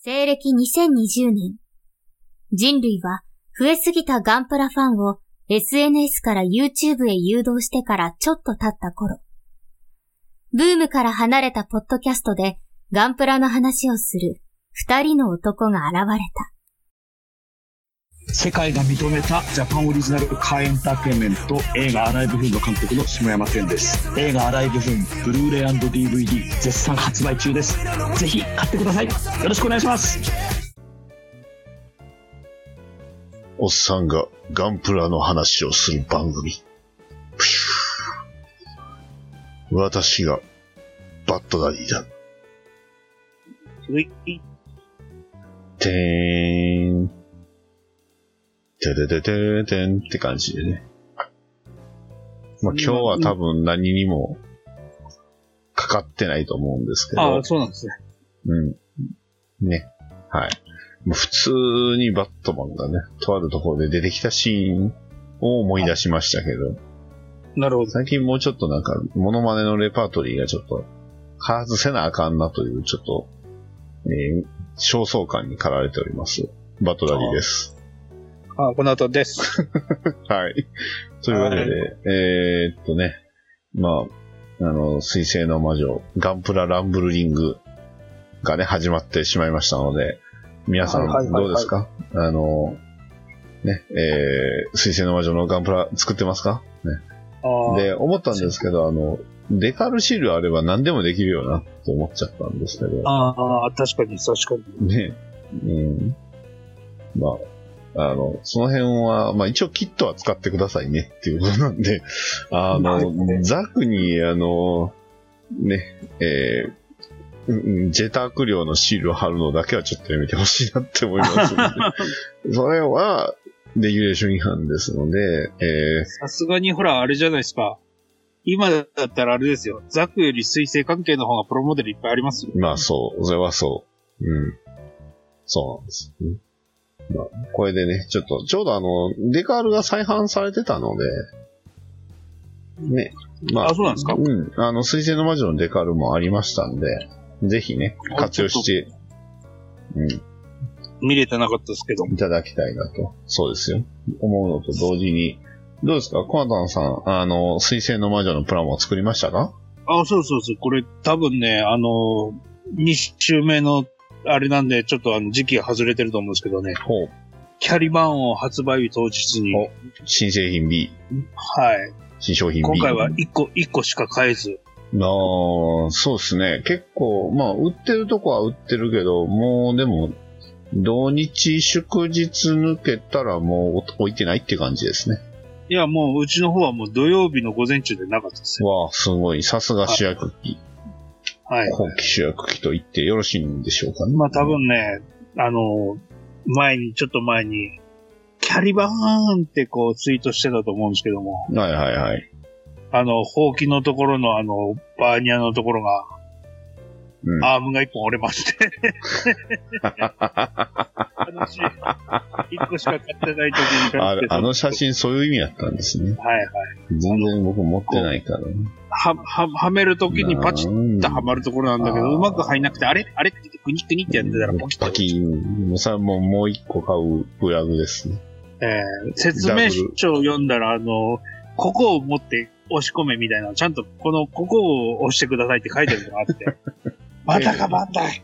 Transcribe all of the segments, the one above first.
西暦2020年、人類は増えすぎたガンプラファンを SNS から YouTube へ誘導してからちょっと経った頃、ブームから離れたポッドキャストでガンプラの話をする二人の男が現れた。世界が認めたジャパンオリジナルカーエンターテインメント映画アライブフンの監督の下山天です映画アライブフンブルーレイ &DVD 絶賛発売中ですぜひ買ってくださいよろしくお願いしますおっさんがガンプラの話をする番組。プシュー私がバッドダディだ。ういてーん。てててててんって感じでね。まあ今日は多分何にもかかってないと思うんですけど。ああそうなんですねうん。ね。はい。もう普通にバットマンがね、とあるところで出てきたシーンを思い出しましたけど、なるほど最近もうちょっとなんか、モノマネのレパートリーがちょっと、外せなあかんなという、ちょっと、えー、焦燥感に駆られております。バトラリーです。あこの後です。はい。というわけで、えーっとね、まあ、あの、水星の魔女、ガンプラランブルリングがね、始まってしまいましたので、皆さはいはいはいはい。んどうですか？あの、ね、えー、水星の魔女のガンプラ作ってますか？ね。で、思ったんですけど、あの、デカールシールあれば何でもできるよなって思っちゃったんですけど、ああ確かに確かに。ね、うん。まあ、あの、その辺は、まあ一応キットは使ってくださいねっていうことなんで、あはいの、ザクに、あの、ね、えーうんジェターク量のシールを貼るのだけはちょっとやめてほしいなって思いますので、それは、レギュレーション違反ですので、えさすがにほら、あれじゃないですか。今だったらあれですよ。ザクより水星関係の方がプロモデルいっぱいありますよ。ーまあそう、それはそう。うん。そうなんです。うんまあ、これでね、ちょっと、ちょうどあの、デカールが再販されてたので、ね。まあそうなんですか？うん。あの、水星の魔女のデカールもありましたんで、ぜひね、あ活用して、うん、見れてなかったですけど。いただきたいなと。そうですよ。思うのと同時に、どうですか？コナタンさん、あの、水星の魔女のプラモを作りましたか？あ、そうそうそう。これ多分ね、あの、2週目のあれなんで、ちょっとあの時期が外れてると思うんですけどね。ほう。キャリバンを発売日当日に、お新製品 B、はい。新商品 B。今回は1個、1個しか買えず。ああ、そうですね。結構、まあ、売ってるとこは売ってるけど、もうでも、土日祝日抜けたらもう置いてないって感じですね。いや、もううちの方はもう土曜日の午前中でなかったですよ。わあ、すごい。さすが主役機。はい。後期主役機と言ってよろしいんでしょうかね。まあ多分ね、あの、前に、ちょっと前に、キャリバーンってこうツイートしてたと思うんですけども、はいはいはい。あの、ほうきのところのあの、バーニャのところが、うん。アームが一本折れまして。悲しい。一個しか買ってない時にあの写真そういう意味だったんですね。はいはい。全然僕持ってないからね。は、は、はめるときにパチッとはまるところなんだけど、うまく入んなくて、あれ？あれ？って言って、クニクニってやってたら、ポキッとパ。キン。もうもうもう一個買うブラグですね。えー説明書を読んだら、あの、ここを持って押し込めみたいな、ちゃんとこの、ここを押してくださいって書いてるのがあって。またかバンダイ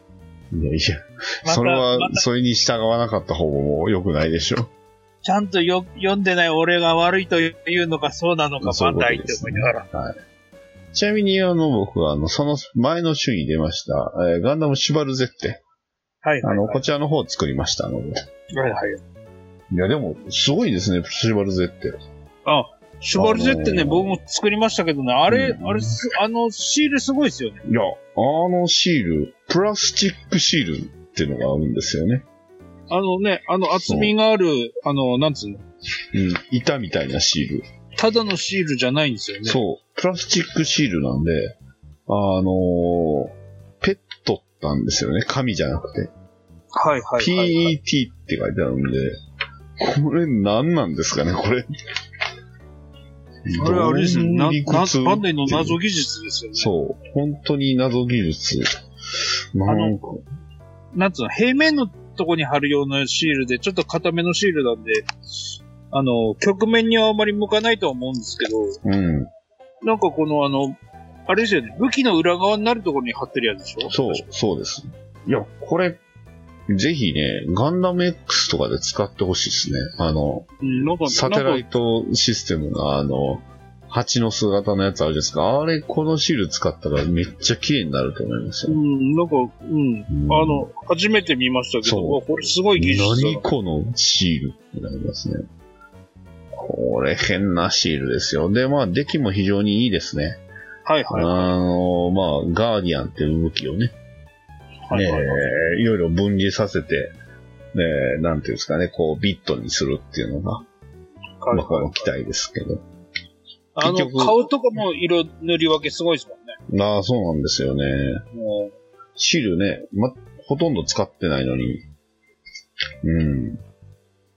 いやいや、またそれはま、たそれに従わなかった方も良くないでしょ。ちゃんとよ読んでない俺が悪いというのか、そうなのか、バンダイって思いながら。はい。ちなみに、あの、僕は、あの、その前の週に出ました、えーガンダムシュバルゼッテ。はいはい、あの、はいこちらの方を作りましたので。はいはい。いや、でも、すごいですね、シュバルゼッテ。あ、シュバルゼってね、あのー僕も作りましたけどね、あれ、うんあれす、あの、シールすごいですよね。いや、あのシール、プラスチックシールっていうのがあるんですよね。あのね、あの厚みがある、あの、なんつうの、うん、板みたいなシール。ただのシールじゃないんですよね。そう、プラスチックシールなんで、あのーペットなんですよね。紙じゃなくて。はいはいはい、はい。PET って書いてあるんで、これ何なんですかね、これ。あれあれですね、な、バンダイの謎技術ですよね。そう、本当に謎技術。なんか、なんつうの、平面のとこに貼るようなシールで、ちょっと固めのシールなんで、あの、曲面にはあまり向かないとは思うんですけど、うん。なんかこのあの、あれですよね、武器の裏側になるところに貼ってるやつでしょ？そう、そうです。いや、これ、ぜひね、ガンダム X とかで使ってほしいですね。あの、うん、なんか、サテライなんかトシステムのあの、蜂の姿のやつあるじゃないですか。あれ、このシール使ったらめっちゃ綺麗になると思いますよ。うん、なんか、うん。うんあの、初めて見ましたけど、そうわこれすごい技術だ何このシールってなりますね。これ変なシールですよ。で、まあ、出来も非常にいいですね。はいはい。あの、まあ、ガーディアンっていう武器をね、はいはいはいえーいろいろ分離させて、えーなんていうんですかね、こう、ビットにするっていうのが、はいまあ、この機体ですけど。あの、顔とかも色塗り分けすごいですもんね。ああ、そうなんですよね。もシールね、ま、ほとんど使ってないのに、うん。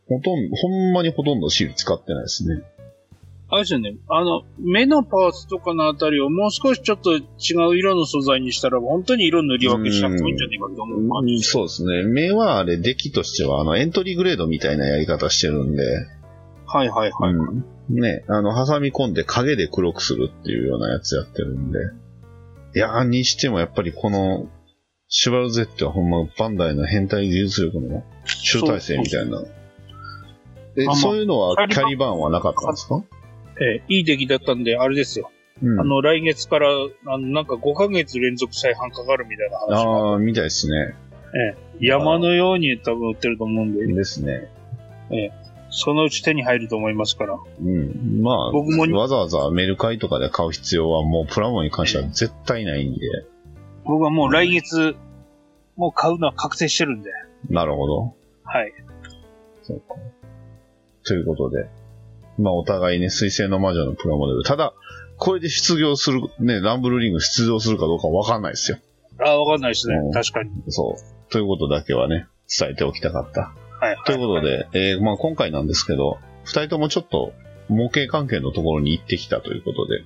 ほとんど、ほんまにほとんどシール使ってないですね。う、あれですよね、あの、目のパーツとかのあたりをもう少しちょっと違う色の素材にしたら、本当に色塗り分けしなくてもいいんじゃないかと思う感じ。そうですね。目はあれ、デッキとしては、あの、エントリーグレードみたいなやり方してるんで、はいはいはい。うん。ね、あの、挟み込んで影で黒くするっていうようなやつやってるんで。いやー、にしてもやっぱりこの、シュバルゼットはほんまバンダイの変態技術力の集大成みたいな。え、あまあそういうのはキャリバンはなかったんですか？えーいい出来だったんで、あれですよ。うんあの、来月から、あの、なんか5ヶ月連続再販かかるみたいな話がああ、みたいですね。山のように多分売ってると思うんで、ですね。そのうち手に入ると思いますから。うん。まあ、僕もわざわざメルカリとかで買う必要はもうプラモに関しては絶対ないんで。僕はもう来月、もう買うのは確定してるんで。なるほど。はい。そうか。ということで。まあ、お互いね、水星の魔女のプラモデル。ただ、これで出場する、ね、ランブルリング出場するかどうかわかんないですよ。ああ、わかんないですねうん。確かに。そう。ということだけはね、伝えておきたかった。はい、はい。ということで、えーまあ今回なんですけど、二人ともちょっと模型関係のところに行ってきたということで、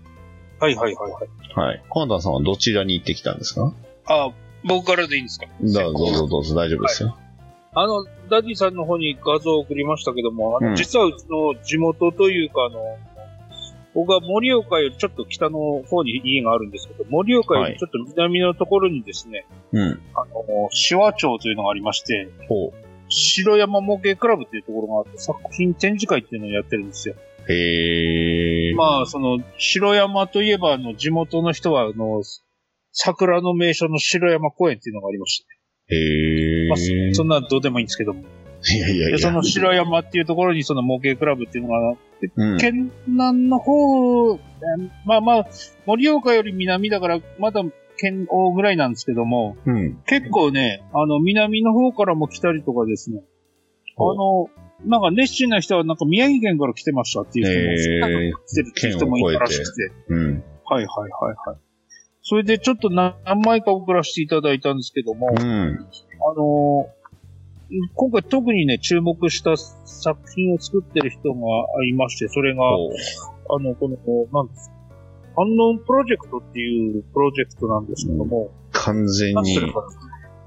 はいはいはいはい。はい。コナタンさんはどちらに行ってきたんですか？ああ、僕からでいいんですか？どうぞどうぞどうぞ大丈夫ですよ。あの、ダディさんの方に画像を送りましたけども、あの、うん実はうちの地元というか、あの、僕は盛岡よりちょっと北の方に家があるんですけど、盛岡よりちょっと南のところにですね、うん。あの、紫波町というのがありまして、ほう。城山模型倶楽部っていうところがあって、作品展示会っていうのをやってるんですよ。へー。まあ、その、城山といえば、あの、地元の人は、あの、桜の名所の白山公園っていうのがありまして、へまあー。そんなどうでもいいんですけども。いやいやいや。で、その白山っていうところにその模型クラブっていうのがあって、うん。県南の方、えーまあまあ、盛岡より南だから、まだ県央ぐらいなんですけども、うん。結構ね、あの、南の方からも来たりとかですね、あの、なんか熱心な人はなんか宮城県から来てましたっていう人も、へー来てるっていう人もいたらしくて、うん。はいはいはいはい。それでちょっと何枚か送らせていただいたんですけども、うん。あのー今回特にね、注目した作品を作ってる人がいまして、それが、あの、この、なんですアンノーンプロジェクトっていうプロジェクトなんですけども、完全に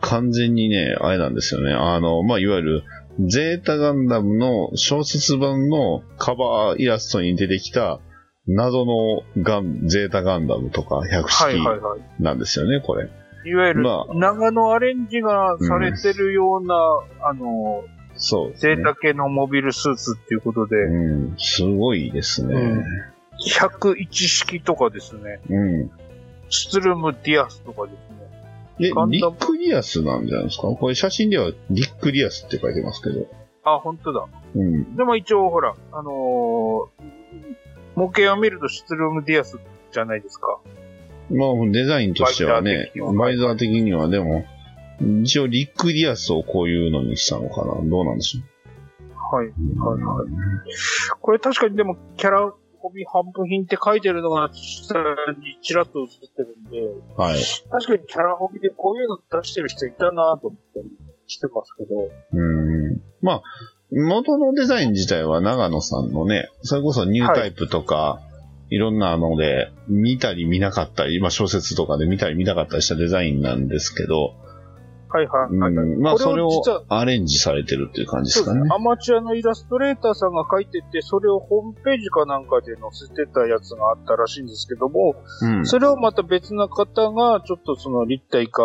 完全にね、あれなんですよね。あの、まあ、いわゆる、ゼータガンダムの小説版のカバーイラストに出てきた謎のガン、ゼータガンダムとか100はい式。なんですよね、これ。いわゆる、まあ永野アレンジがされてるような、あの、そうね。ゼータ系のモビルスーツっていうことで、うん、すごいですね。うん101式とかですね、うん。シュツルムディアスとかですね、え、リックディアスなんじゃないですか？これ写真ではリックディアスって書いてますけど。あ、本当だ。うん。でも一応ほら、あのー模型を見るとスツルムディアスじゃないですか。まあ、デザインとしてはね、ババイイザー的にはでも、一応リックリアスをこういうのにしたのかなどうなんでしょはい。うはいはい。これ確かにでもキャラコピー頒布品って書いてるのが下にちらっと映ってるんで、はい。確かにキャラコピーでこういうの出してる人いたなと思ってしてますけど。うん。まあ、元のデザイン自体は長野さんのね、それこそニュータイプとか、い、ろんなので、見たり見なかったり、まあ小説とかで見たり見なかったりしたデザインなんですけど、はいはいはい。うん、まあ、それをアレンジされてるっていう感じですかね。アマチュアのイラストレーターさんが描いてて、それをホームページかなんかで載せてたやつがあったらしいんですけども、うん。それをまた別な方が、ちょっとその立体化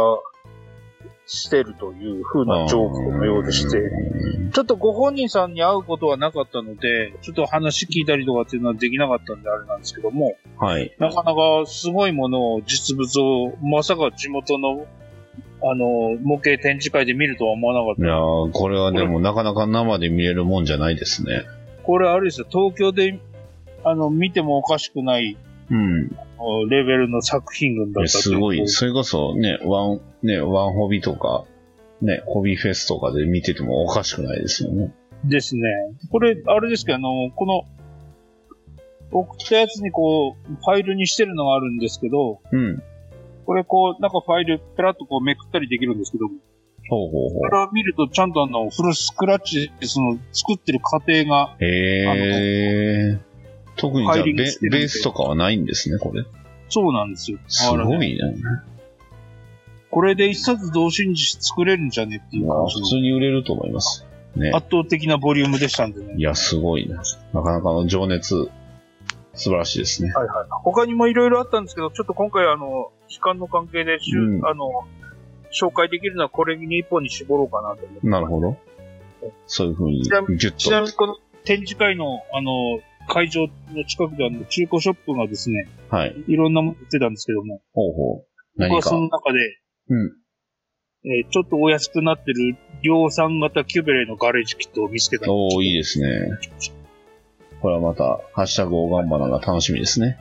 してるという風な状況のようでして、うんちょっとご本人さんに会うことはなかったので、ちょっと話聞いたりとかっていうのはできなかったんであれなんですけども、はい。なかなかすごいものを、実物を、まさか地元の、あの、模型展示会で見るとは思わなかっいやーこれはでもなかなか生で見れるもんじゃないですね。た。これあれですよ、東京で、あの、見てもおかしくない、うん。レベルの作品群だったとすごい。うそれこそね、ワン、ね、ワンホビとか、ね、ホビーフェスとかで見ててもおかしくないですよね。ですね。これ、あれですけど、あの、この、送ったやつにこう、ファイルにしてるのがあるんですけど、うん。これこう、なんかファイル、ペラッとこうめくったりできるんですけど、こほうほうほれを見るとちゃんとあの、フルスクラッチでその、作ってる過程が、う。へー。特にじゃあベベースとかはないんですね、これ？そうなんですよ。すごいね。これで一冊同心誌作れるんじゃねっていうまあ、感じ普通に売れると思います。ね。圧倒的なボリュームでしたんでね。いや、すごいな。なかなかの情熱、素晴らしいですね。はいはい。他にもいろいろあったんですけど、ちょっと今回あの、時間の関係でうんあの、紹介できるのはこれに一本に絞ろうかなと思って。なるほど。そういうふうに、ギュッちなみにこの展示会の、あの、会場の近くであの、中古ショップがですね、と。はい。いろんなもの売ってたんですけども、ほうほう。何か？僕はそ。の中で、うん。えーちょっとお安くなってる量産型キュベレのガレージキットを見つけたおー、いいですね。これはまた、ハッシュタグオガンバナが楽しみですね。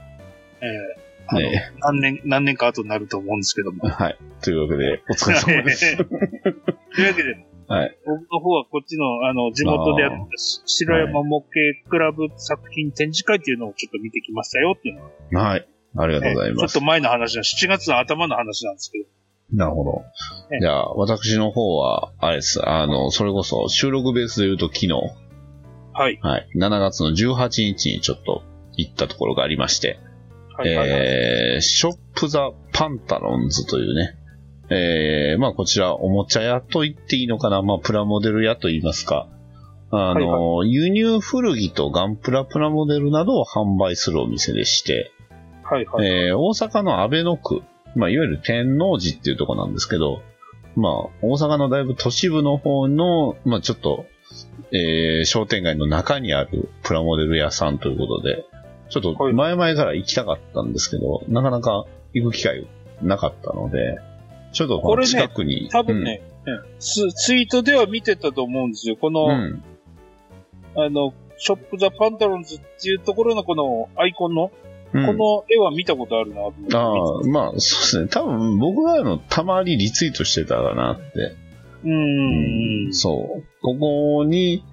えーあのね何年、何年か後になると思うんですけども。はい。というわけで、お疲れ様です。というわけで、はい。僕の方はこっちの、あの、地元でやった白山模型クラブ作品展示会っていうのをちょっと見てきましたよっていうのが、はい。ありがとうございますえーちょっと。前の話だ、7月の頭の話なんですけど。なるほど。ねじゃあ、私の方は、あれです。あの、それこそ、収録ベースで言うと昨日、はい。はい。7月の18日にちょっと行ったところがありまして。はいえー、ショップザ・パンタロンズというね、えー、まあこちらおもちゃ屋と言っていいのかな、まあプラモデル屋と言いますか、あの、輸入古着とガンプラプラモデルなどを販売するお店でして、はい。はい。えー大阪の阿倍野区、まあいわゆる天王寺っていうところなんですけど、まあ大阪のだいぶ都市部の方の、まあちょっと、えー商店街の中にあるプラモデル屋さんということで、ちょっとはい。前々から行きたかったんですけど、なかなか行く機会なかったので、ちょっとこれね近くに、多分ね、うんツツイートでは見てたと思うんですよ。この、うん、うん、あの、ショップザパンタロンズっていうところのこのアイコンの、うんこの絵は見たことあるなと思って。ああ、まあ、そうですね。多分、僕があの、たまにリツイートしてたかなって。うーん。そう。ここに、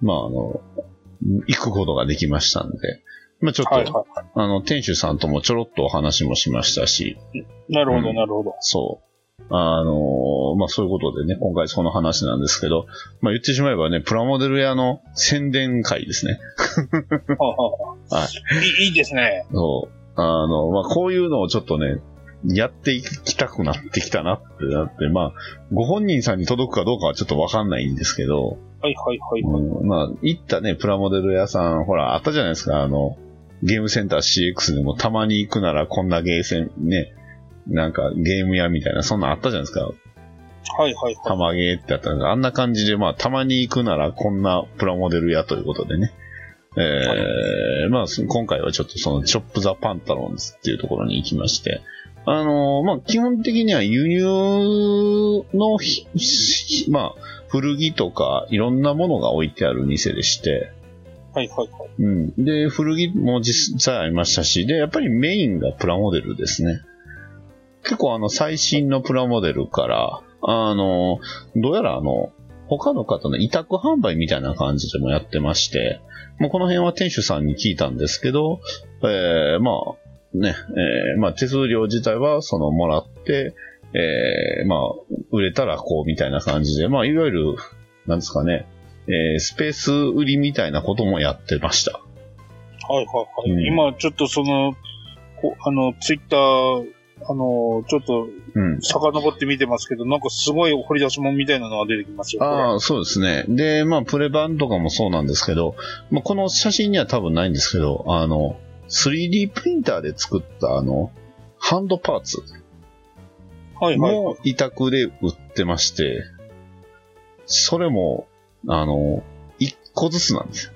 まあ、あの、行くことができましたんで、まあちょっと、はいはあの、店主さんともちょろっとお話もしましたし、い。なるほど、うんなるほど。そう。あのまあそういうことでね、今回その話なんですけど、まあ言ってしまえばね、プラモデル屋の宣伝会ですね。ははははいいいいですね。そう。あの、まあこういうのをちょっとね、やっていきたくなってきたなってなって、まあ、ご本人さんに届くかどうかはちょっとわかんないんですけど、はいはいはい。うん、まあ、行ったね、プラモデル屋さん、ほら、あったじゃないですか、あの、ゲームセンター CX でもたまに行くならこんなゲーセン、ね、なんかゲーム屋みたいな、そんなんあったじゃないですか。はいはいはい。たまゲーってあったんあんな感じで、まあ、たまに行くならこんなプラモデル屋ということでね。えー、まあ、そ今回はちょっとその、チョップザパンタロンズっていうところに行きまして、あのーまあ、基本的には輸入のまあ、古着とかいろんなものが置いてある店でして、はいはいはい。うん。で、古着も実際ありましたし、で、やっぱりメインがプラモデルですね。結構あの、最新のプラモデルから、あの、どうやらあの、他の方の委託販売みたいな感じでもやってまして、もうこの辺は店主さんに聞いたんですけど、えー、まあ、ね、えー、まあ手数料自体はそのもらって、えー、まあ、売れたらこうみたいな感じで、まあ、いわゆる、なんですかね、えー、スペース売りみたいなこともやってました。はいはいはい。うん今ちょっとその、こあの、ツイッターあのーちょっと、うん。遡って見てますけど、なんかすごい掘り出し物みたいなのが出てきますよ。ああ、そうですね。で、まあ、プレ版とかもそうなんですけど、まあ、この写真には多分ないんですけど、あの、3D プリンターで作った、あの、ハンドパーツはいはいはいも。委託で売ってまして、それも、あの、1個ずつなんですよ。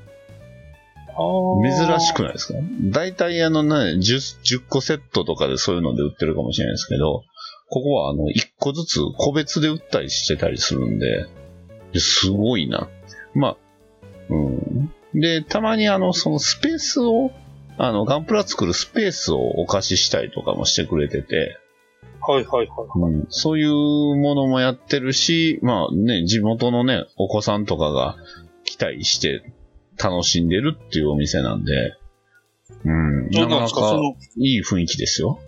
珍しくないですか？大体あのね、10, 10個セットとかでそういうので売ってるかもしれないですけど、ここはあの、1個ずつ個別で売ったりしてたりするんで、ですごいな。まあ、うん。で、たまにあの、そのスペースを、あの、ガンプラ作るスペースをお貸ししたりとかもしてくれてて、はいはいはい。うん、そういうものもやってるし、まあね、地元のね、お子さんとかが来たりして楽しんでるっていうお店なんで、うん、なか？そなかいい雰囲気ですよ。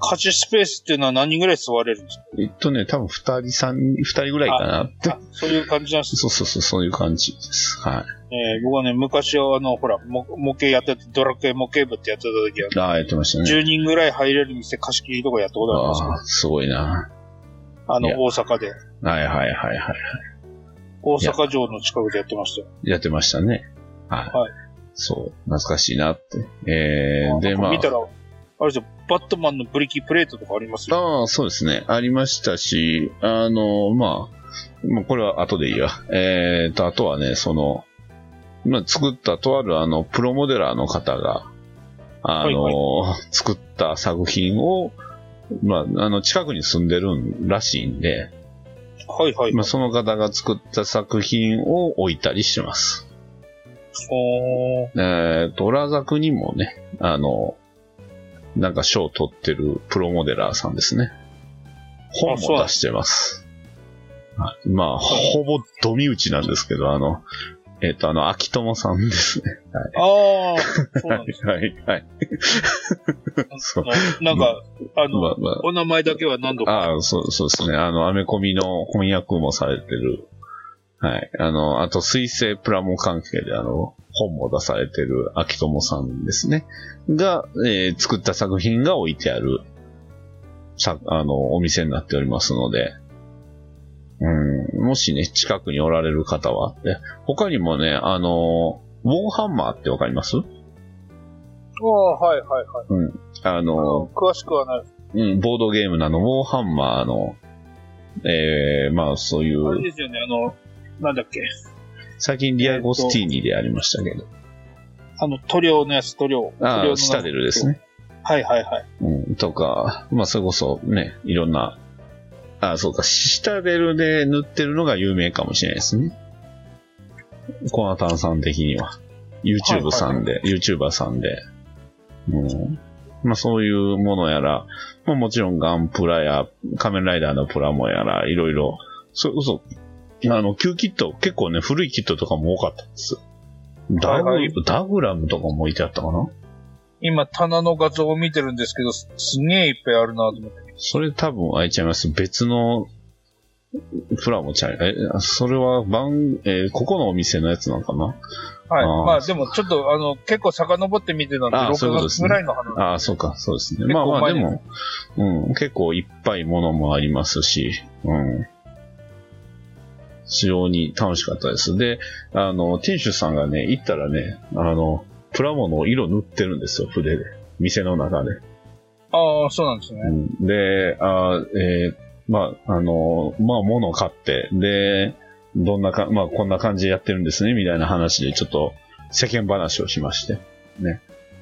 貸しスペースっていうのは何人ぐらい座れるんですか？えっとね、多分二人、三人、二人ぐらいかなってあ。そういう感じなんです。そうそうそう、そういう感じです。はい。えー僕はね、昔はあの、ほら、も模型やってて、ドラクエ模型部ってやってた時は、ああ、やってましたね。10人ぐらい入れる店貸し切りとかやったことありますけどああ、すごいな。あの、大阪で。はいはいはいはい。大阪城の近くでやってましたよ。やってましたね。はい。はいそう、懐かしいなって。えー、で、まあ。見たら、あれですよ、バットマンのブリキプレートとかありますよ。ああ、そうですね。ありましたし、あの、まあ、まあ、これは後でいいわ。えーと、あとはね、その、まあ、作ったとあるあの、プロモデラーの方が、あの、はい作った作品を、まあ、あの、近くに住んでるんらしいんで、はいはい。まあ、その方が作った作品を置いたりしてます。えーと、ラザクにもね、あの、なんか賞を取ってるプロモデラーさんですね。本も出してます。はいまあ、ほぼドミ打ちなんですけど、あの、えっ、と、あの、秋友さんですね。ああ、そうなんです。はい、はい。そう。ななんか、あの、まあまあお名前だけは何度か。ああ、そう、そうですね。あの、アメコミの翻訳もされてる。はい。あの、あと、水星プラモ関係で、あの、本も出されてる秋友さんですね。が、えー作った作品が置いてある、さ、あの、お店になっておりますので、うん、もしね、近くにおられる方は、で他にもね、あの、ウォーハンマーってわかります？ああ、はいはいはい。あの、詳しくはない。うん、ボードゲームなの、ウォーハンマーの、えー、まあそういう、あれですよね、あの、なんだっけ？最近リアゴスティーニでありましたけど。あの、塗料のやつ、塗料。塗料ああ、のシタデルですね。はいはいはい。うん、とか、まあそれこそね、いろんな、ああ、そうか、シタデルで塗ってるのが有名かもしれないですね。コナタンさん的には。YouTube さんで、YouTuber さんで。うん。まあそういうものやら、まあもちろんガンプラや仮面ライダーのプラモやら、いろいろ、それこそ、あの、旧キット、結構ね、古いキットとかも多かったんです。ダグ,、はいはいダグラムとかも置いてあったかな？今、棚の画像を見てるんですけど、すすげえいっぱいあるなと思って。それ多分開いちゃいます。別のプラモちゃう。え、それは番、えーここのお店のやつなのかな？はい。あーまあでもちょっとあの、結構遡って見てたんで、あーそういう6月ことですねぐらいの話。ああ、そうか、そうですね。結まあまあ、でも、うん、結構いっぱいものもありますし、うん。非常に楽しかったです。で、あの、店主さんがね、行ったらね、あの、プラモの色塗ってるんですよ、筆で。店の中で。ああ、そうなんですね。うんで、あーえーまあ、あの、まあ、物を買って、で、どんなか、まあ、こんな感じでやってるんですね、みたいな話で、ちょっと世間話をしまして。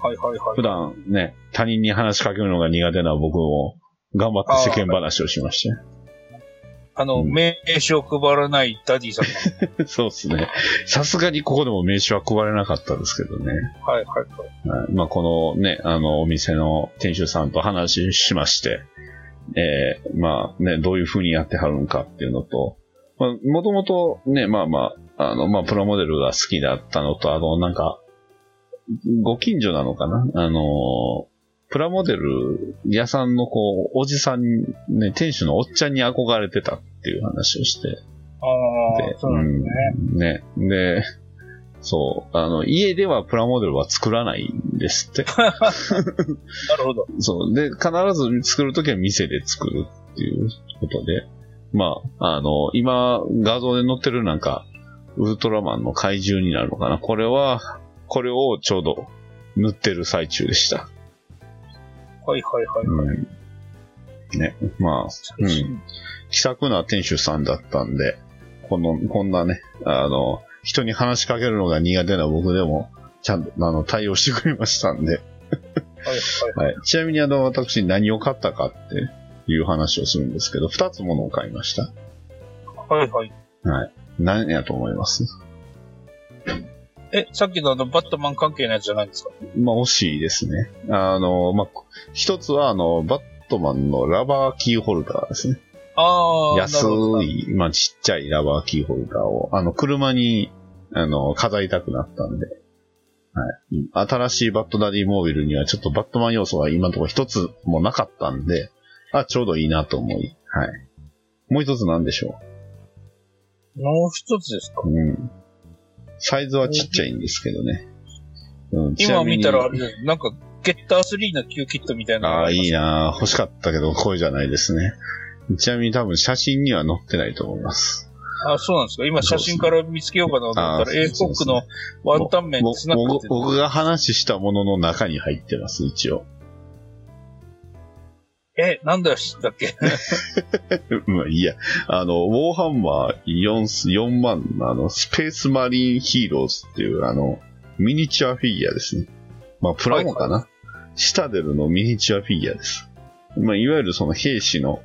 はいはいはい。普段ね、他人に話しかけるのが苦手な僕も、頑張って世間話をしまして。あの、うん名刺を配らないダディさん そうですね。さすがにここでも名刺は配れなかったですけどね。が。はいはいはい。はいまあ、このね、あの、お店の店主さんと話しまして、えーまあね、どういう風にやってはるのかっていうのと、まあ、もともとね、まあまあ、あの、まあ、プラモデルが好きだったのと、あの、なんか、ご近所なのかな？あの、プラモデル屋さんのこう、おじさんに、ね、店主のおっちゃんに憧れてたっていう話をして、ああ、そうなんですね。うんね。で、そう。あの、家ではプラモデルは作らないんですって。なるほど。そう。で、必ず作るときは店で作るっていうことで。まあ、あの、今、画像で載ってるなんか、ウルトラマンの怪獣になるのかな。これは、これをちょうど塗ってる最中でした。はいはいはい。うん。ね、まあ、うん。気さくな店主さんだったんで、この、こんなね、あの、人に話しかけるのが苦手な僕でも、ちゃんと、あの、対応してくれましたんで。はいはい。はい。ちなみにあの、私何を買ったかっていう話をするんですけど、二つものを買いました。はいはい。はい。何やと思います？え、さっきのあの、バットマン関係のやつじゃないんですか？まあ、惜しいですね。あの、まあ、一つはあの、バットマンのラバーキーホルダーですね。ああ、安い、まあ、ちっちゃいラバーキーホルダーを、あの、車に、あの、飾りたくなったんで、はい。新しいバットダディモービルにはちょっとバットマン要素が今のところ一つもなかったんで、あ、ちょうどいいなと思い、はい。もう一つなんでしょもう一つですか？う。うん。サイズはちっちゃいんですけどね。うん、今見たらあれです、なんか、ゲッター3の Q キットみたいなのああ、いい。な欲しかったけど、これじゃないですね。ちなみに多分写真には載ってないと思います。あそうなんですか今写真から見つけようかなと思ったら、A ストックのワンタン麺ぼスナックって。僕僕が話したものの中に入ってます、一応。え、なんだだっけ？まあいいや。あの、ウォーハンマー4、4万のあの、スペースマリンヒーローズっていうあの、ミニチュアフィギュアですね。まあ、プラモかな？シタデルのミニチュアフィギュアです。まあ、いわゆるその兵士の、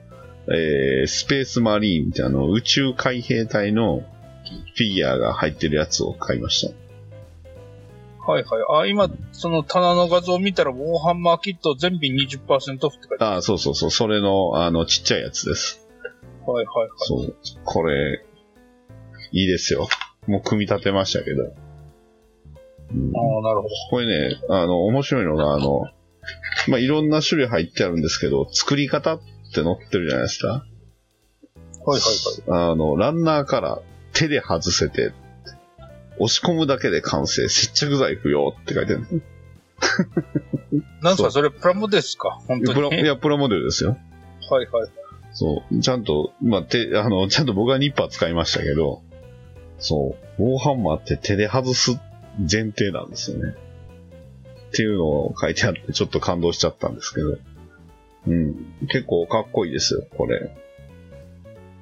えー、スペースマリーンってあの、宇宙海兵隊のフィギュアが入ってるやつを買いました。はいはい。あ、今、その棚の画像を見たら、ウォーハンマーキット全品20%オフって書いてあああ、そうそうそう、それの、あの、ちっちゃいやつです。る。はいはいはい。そう。これ、いいですよ。もう組み立てましたけど。うんああ、なるほど。これね、あの、面白いのが、あの、まあ、いろんな種類入ってあるんですけど、作り方って載ってるじゃないですか。はいはいはい。あの、ランナーから手で外せて、押し込むだけで完成、接着剤不要って書いてある。なんすか、それプラモですか？本当に？プラいや、プラモデルですよ。はいはい。そう。ちゃんと、まあ、手、あの、ちゃんと僕はニッパー使いましたけど、そう。ウォーハンマーって手で外す前提なんですよね。っていうのを書いてあって、ちょっと感動しちゃったんですけど。うん。結構かっこいいですよ、これ。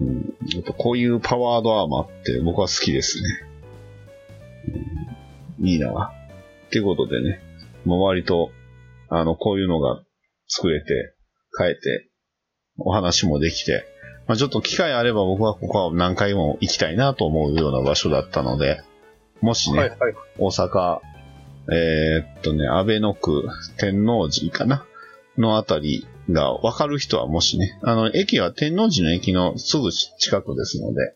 うん。やっぱこういうパワードアーマーって僕は好きですね。うん、いいな。ってことでね、もう割と、あの、こういうのが作れて、変えて、お話もできて、まあ、ちょっと機会あれば僕はここは何回も行きたいなと思うような場所だったので、もしね、はいはい。大阪、えーっとね、安倍の区、天王寺かな？のあたりが分かる人はもしね、あの、駅は天王寺の駅のすぐ近くですので、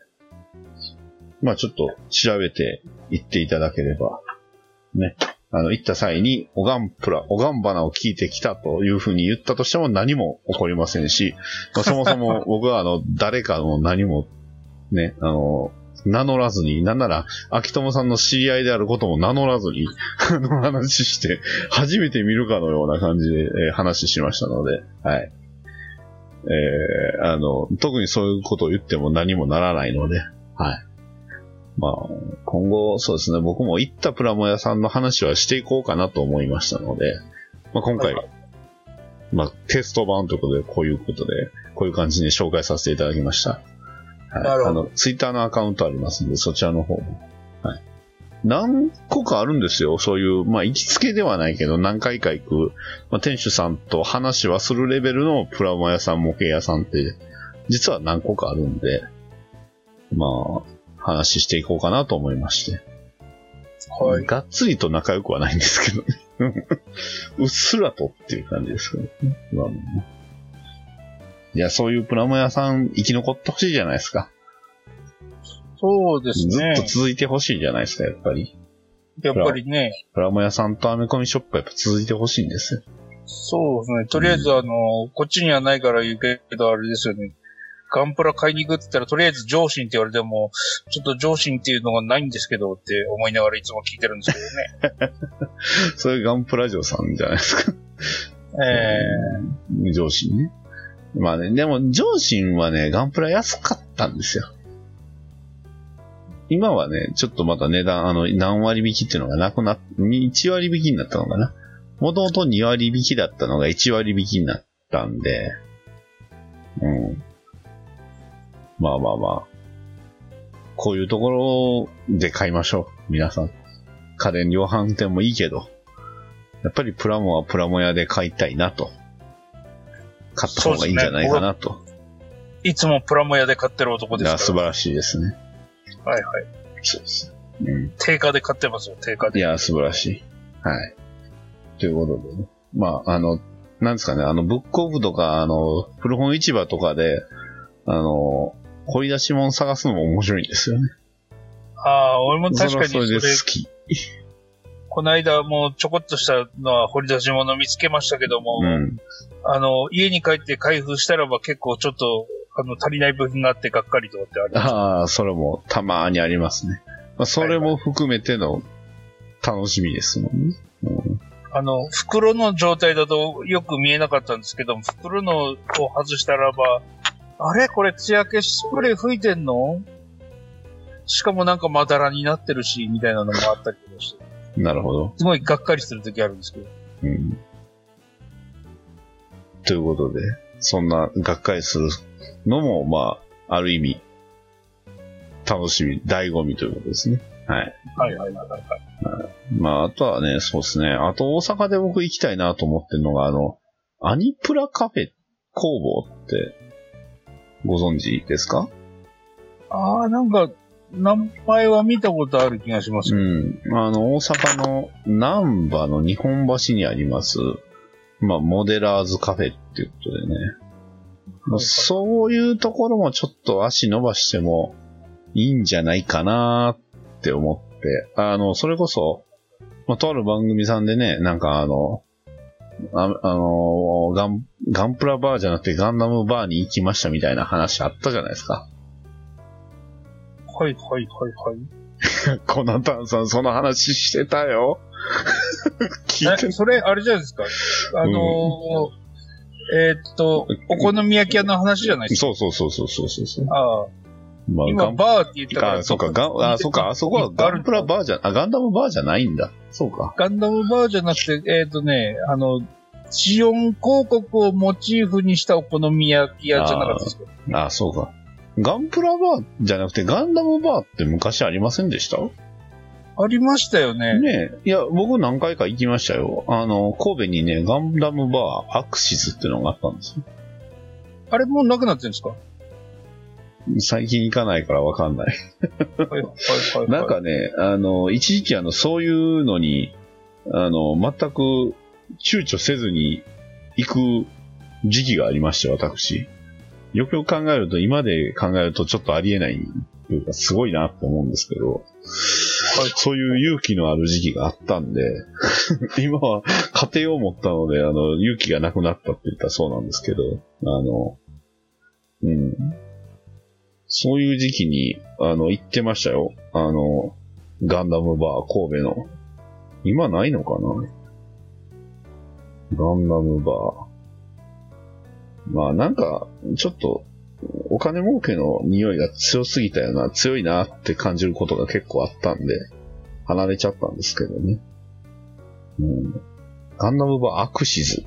まあちょっと調べて行っていただければ、ね、あの、行った際に、おがんぷら、おがんばなを聞いてきたというふうに言ったとしても何も起こりませんし、まあ、そもそも 僕はあの、誰かの何も、ね、あの、名乗らずに、なんなら、秋友さんの知り合いであることも名乗らずに、あの話して、初めて見るかのような感じで、えー話しましたので、はい。えー、あの、特にそういうことを言っても何もならないので、はい。まあ、今後、そうですね、僕も行ったプラモ屋さんの話はしていこうかなと思いましたので、まあ今回、はいまあテスト版ということで、こういうことで、こういう感じに紹介させていただきました。はい。あの、ツイッターのアカウントありますので、そちらの方も。はい。何個かあるんですよ。そういう、まあ、行きつけではないけど、何回か行く、まあ、店主さんと話はするレベルのプラモ屋さん、模型屋さんって、実は何個かあるんで、まあ、話していこうかなと思いまして。はい。がっつりと仲良くはないんですけどね。うっすらとっていう感じですけどね。まあねいや、そういうプラモ屋さん生き残ってほしいじゃないですか。そうですねずっと。続いてほしいじゃないですか、やっぱり。やっぱりね、プラモ屋さんとアメコミショップはやっぱ続いてほしいんですよ。そうですね。とりあえず、あの、こっちにはないから言うけど、あれですよね。ガンプラ買いに行くって言ったら、とりあえず上心って言われても、ちょっと上心っていうのがないんですけどって思いながらいつも聞いてるんですけどね。それガンプラ嬢さんじゃないですか。ええ上心ね。まあね、でも上心はね、ガンプラ安かったんですよ。今はね、ちょっとまた値段、あの、何割引きっていうのがなくなっ、1割引きになったのかな。もともと2割引きだったのが1割引きになったんで、うん。まあまあまあ。こういうところで買いましょう。皆さん。家電量販店もいいけど、やっぱりプラモはプラモ屋で買いたいなと。買った方がいいんじゃないかなと。えいつもプラモ屋で買ってる男ですか素晴らしいですね。ら。はいはい。そうです。うん。定価で買ってますよ、定価で。いや、素晴らしい。はい。ということでね。まあ、あの、なんですかね、あの、ブックオフとか、あの、古本市場とかで、あの、掘り出し物探すのも面白いんですよね。ああ、俺も確かにそれはそれでそれ好き。この間もうちょこっとしたのは掘り出し物見つけましたけども、うん。あの、家に帰って開封したらば結構ちょっと、あの、足りない部品があってがっかりとかってあります。ああ、それもたまーにありますね。まあ、それも含めての楽しみですもんね。うんあの、袋の状態だとよく見えなかったんですけども、袋のを外したらば、あれ？これ艶消しスプレー吹いてんの？しかもなんかまだらになってるし、みたいなのもあったりとかして、なるほど。すごいがっかりするときあるんですけど。うん。ということで、そんながっかりするのも、まあ、ある意味、楽しみ、醍醐味ということですね。はい。はいはいはいはい。まあ、あとはね、そうですね。あと大阪で僕行きたいなと思ってるのが、あの、アニプラカフェ工房って、ご存知ですか？ああ、なんか、名前は見たことある気がしますう。ん。あの、大阪の南波の日本橋にあります、まあ、モデラーズカフェっていうことでね。まあそういうところもちょっと足伸ばしてもいいんじゃないかなって思って、あの、それこそ、まあ、とある番組さんでね、なんかあの、ああのガン、ガンプラバーじゃなくてガンダムバーに行きましたみたいな話あったじゃないですか。はいはいはいはい。コナタンさん、その話してたよ。聞いてえ、それ、あれじゃないですか？あのーえーっと、お好み焼き屋の話じゃないですか？そうそうそうそうそうそう。ああ、まあ、ガ今、ンバーって言ったから。あ、そうか、ガン、あ、そうか、あそこはガンプラバーじゃ、あ、ガンダムバーじゃないんだ。そうか。ガンダムバーじゃなくて、えーっとね、あの、ジオン広告をモチーフにしたお好み焼き屋じゃなかったですか？あ、そうか。ガンプラバーじゃなくてガンダムバーって昔ありませんでした？ありましたよね。ねえ。いや、僕何回か行きましたよ。あの、神戸にね、ガンダムバーアクシズっていうのがあったんですよ。あれもうなくなってるんですか？最近行かないからわかんない。なんかね、あの、一時期あの、そういうのに、あの、全く躊躇せずに行く時期がありまして、私。よくよく考えると、今で考えるとちょっとありえないというか、すごいなって思うんですけど、そういう勇気のある時期があったんで、今は家庭を持ったので、あの、勇気がなくなったって言ったらそうなんですけど、あの、うん。そういう時期に、あの、行ってましたよ。あの、ガンダムバー神戸の。今ないのかな？ガンダムバー。まあなんか、ちょっと、お金儲けの匂いが強すぎたよな、強いなって感じることが結構あったんで、離れちゃったんですけどね。うん。ガンダムバーアクシズ。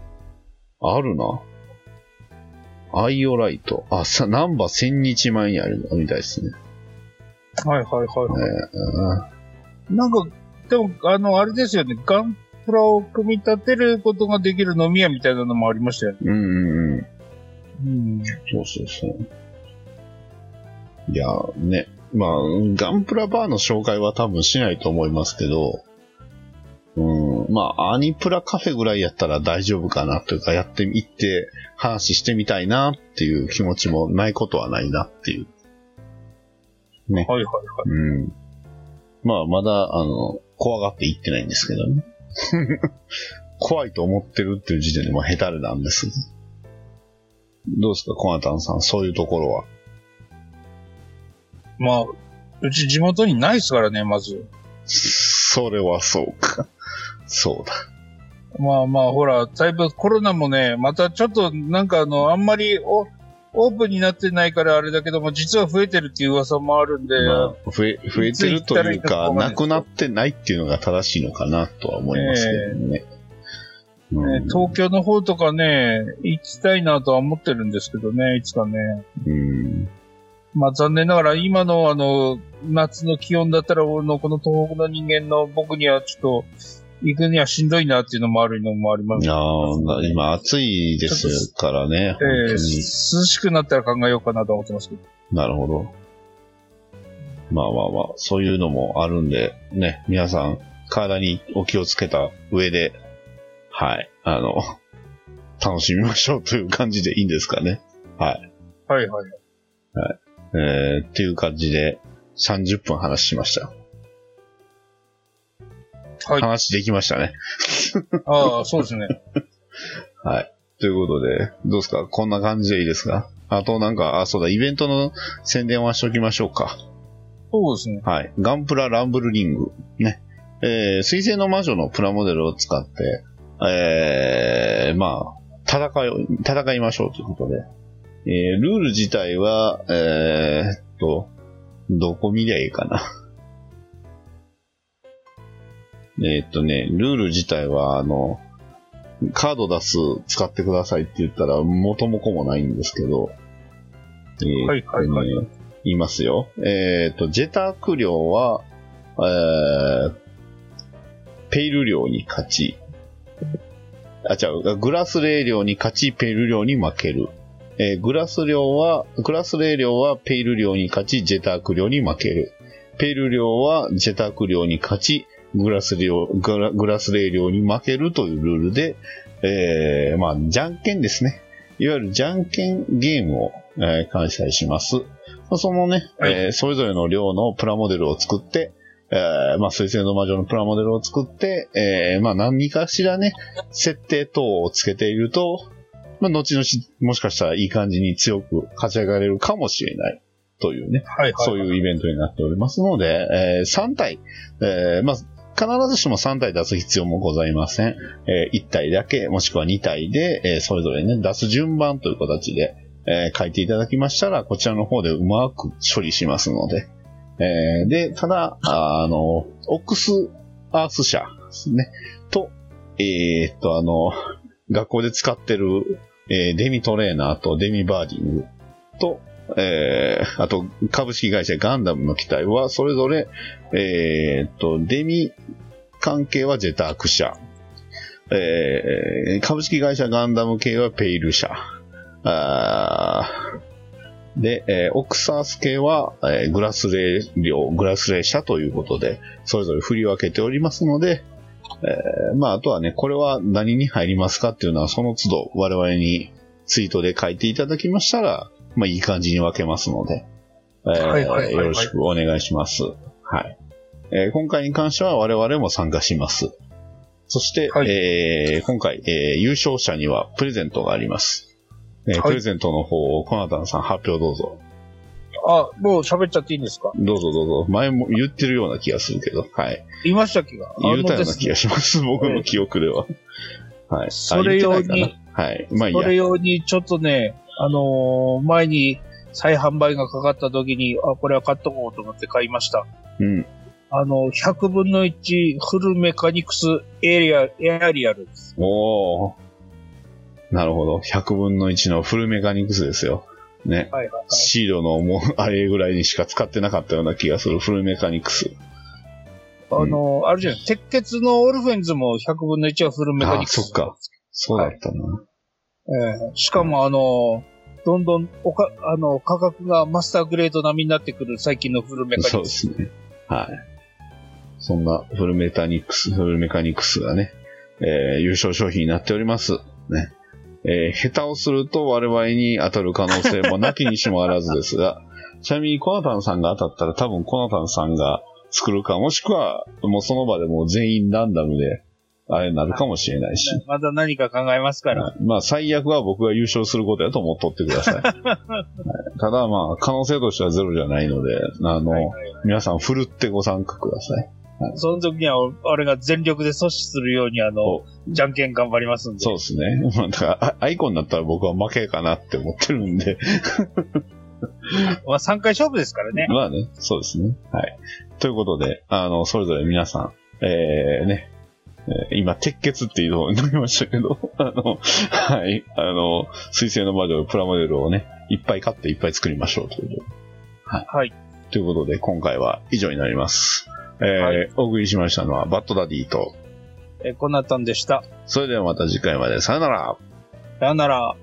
あるな。アイオライト。あ、さ、ナンバー千日前にあるみたいですね。はいはいはいはい。えなんか、でも、あの、あれですよね。ガンプラを組み立てることができる飲み屋みたいなのもありましたよね。ーうんうんうん。うん。そうそうそう。いや、ね。まあ、ガンプラバーの紹介は多分しないと思いますけど、うん、まあ、アニプラカフェぐらいやったら大丈夫かなというか、やってみて、話してみたいなっていう気持ちもないことはないなっていう。ね。はいはいはい。うん。まあ、まだ、あの、怖がって言ってないんですけどね。怖いと思ってるっていう時点でもうヘタレなんです。どうですか、コナタンさん、そういうところは。まあ、うち地元にないですからね、まず。それはそうか。そうだ。まあまあ、ほら、だいぶコロナもね、またちょっとなんかあの、あんまりおオープンになってないからあれだけども、実は増えてるっていう噂もあるんで、まあ、増え、増えてるというか、なくなってないっていうのが正しいのかなとは思いますけどね。うんね東京の方とかね、行きたいなとは思ってるんですけどね、いつかね。うん。まあ残念ながら今のあの、夏の気温だったら、俺のこの東北の人間の僕にはちょっと、行くにはしんどいなっていうのもあるのもあります。ああ、今暑いですからね、ええ本当に。涼しくなったら考えようかなと思ってますけど。なるほど。まあまあまあ、そういうのもあるんで、ね、皆さん、体にお気をつけた上で、はい、あの、楽しみましょうという感じでいいんですかね。はい。はいはい。えー、っていう感じで、30分話しました。はい。話できましたね。ああ、そうですね。はい。ということで、どうですか？こんな感じでいいですか？あとなんか、あ、そうだ、イベントの宣伝はしときましょうか。そうですね。はい。ガンプラランブルリング。ね。えー、水星の魔女のプラモデルを使って、えー、まあ、戦いを、戦いましょうということで。えー、ルール自体は、えーっと、どこ見りゃいいかな。えーっとね、ルール自体は、あの、カード出す、使ってくださいって言ったら、元も子もないんですけど、えーはいはいはいえー言いますよ。えっ、と、ジェターク量は、えー、ペイル量に勝ち、あ、違う、グラスレイ量に勝ち、ペイル量に負ける。えーグラス量は、グラスレイ量はペイル量に勝ち、ジェターク量に負ける。ペイル量はジェターク量に勝ち、グラス量、グラグラスレイ量に負けるというルールで、えー、まあ、じゃんけんですね。いわゆるじゃんけんゲームを、えー開催します。まあそのね、はいえーそれぞれの量のプラモデルを作って、えーまあ、水星の魔女のプラモデルを作って、えーまあ、何かしらね、設定等をつけていると、まあ、後々、もしかしたらいい感じに強く勝ち上がれるかもしれないというね、はいはい。そういうイベントになっておりますので、えー3体、えーまあ、必ずしも3体出す必要もございません。え1体だけ、もしくは2体で、えーそれぞれね、出す順番という形で、えー書いていただきましたら、こちらの方でうまく処理しますので。えーで、ただ、ああの、オックスアース社ですね、と、えーっと、あの、学校で使ってる、えーデミトレーナーとデミバーディングと、えーあと、株式会社ガンダムの機体は、それぞれ、えーっと、デミ関係はジェターク社、えー株式会社ガンダム系はペイル社、あで、えーオクサース系は、えーグラスレイ量、グラスレイ社ということで、それぞれ振り分けておりますので、えーまあ、あとはね、これは何に入りますかっていうのは、その都度我々にツイートで書いていただきましたら、まあ、いい感じに分けますので、えーよろしくお願いします。はい。えー今回に関しては我々も参加します。そして、はいえー今回、えー優勝者にはプレゼントがあります。えーはいプレゼントの方をコナタンさん発表どうぞ。あ、もう喋っちゃっていいんですか？どうぞどうぞ。前も言ってるような気がするけど、はい。言いましたっけが言ったような気がします。僕の記憶では。はい。あそれ用にはい。まあいいそれや。用にちょっとね、あのー前に再販売がかかった時に、あ、これは買っとこうと思って買いました。うん。あの、100分の1フルメカニクスエリア、エアリアルです。おー。なるほど。100分の1のフルメカニクスですよ。ね。はいはいはい。シードのもう、あれぐらいにしか使ってなかったような気がするフルメカニクス。あのーあるじゃない鉄血のオルフェンズも100分の1はフルメカニクス。あそっか。そうだったな。ええしかもあのーどんどんおか、あの、価格がマスターグレード並みになってくる最近のフルメカニクス。そうですね。はい。そんなフルメカニクス、フルメカニクスがね、えー優勝商品になっております。ね。えー下手をすると我々に当たる可能性もなきにしもあらずですが、ちなみにコナタンさんが当たったら多分コナタンさんが作るか、もしくはもうその場でもう全員ランダムで、あれになるかもしれないし。また何か考えますから。はいまあ、最悪は僕が優勝することやと思っとってください。はいただまあ、可能性としてはゼロじゃないので、あの、はいはい皆さん、ふるってご参加ください。その時には、俺が全力で阻止するように、あのお、じゃんけん頑張りますんで。そうですね。まあ、だから、あアイコンになったら僕は負けかなって思ってるんで。まあ、3回勝負ですからね。まあね、そうですね。はい。ということで、あの、それぞれ皆さん、えー、ね、えー今、鉄血っていうのになりましたけど、あの、はい、あの、水星の魔女プラモデルをね、いっぱい買っていっぱい作りましょうということで。はい。ということで、今回は以上になります。えーはいお送りしましたのは、バッドダディと、えーこんなったんでした。それではまた次回まで、さよならさよなら。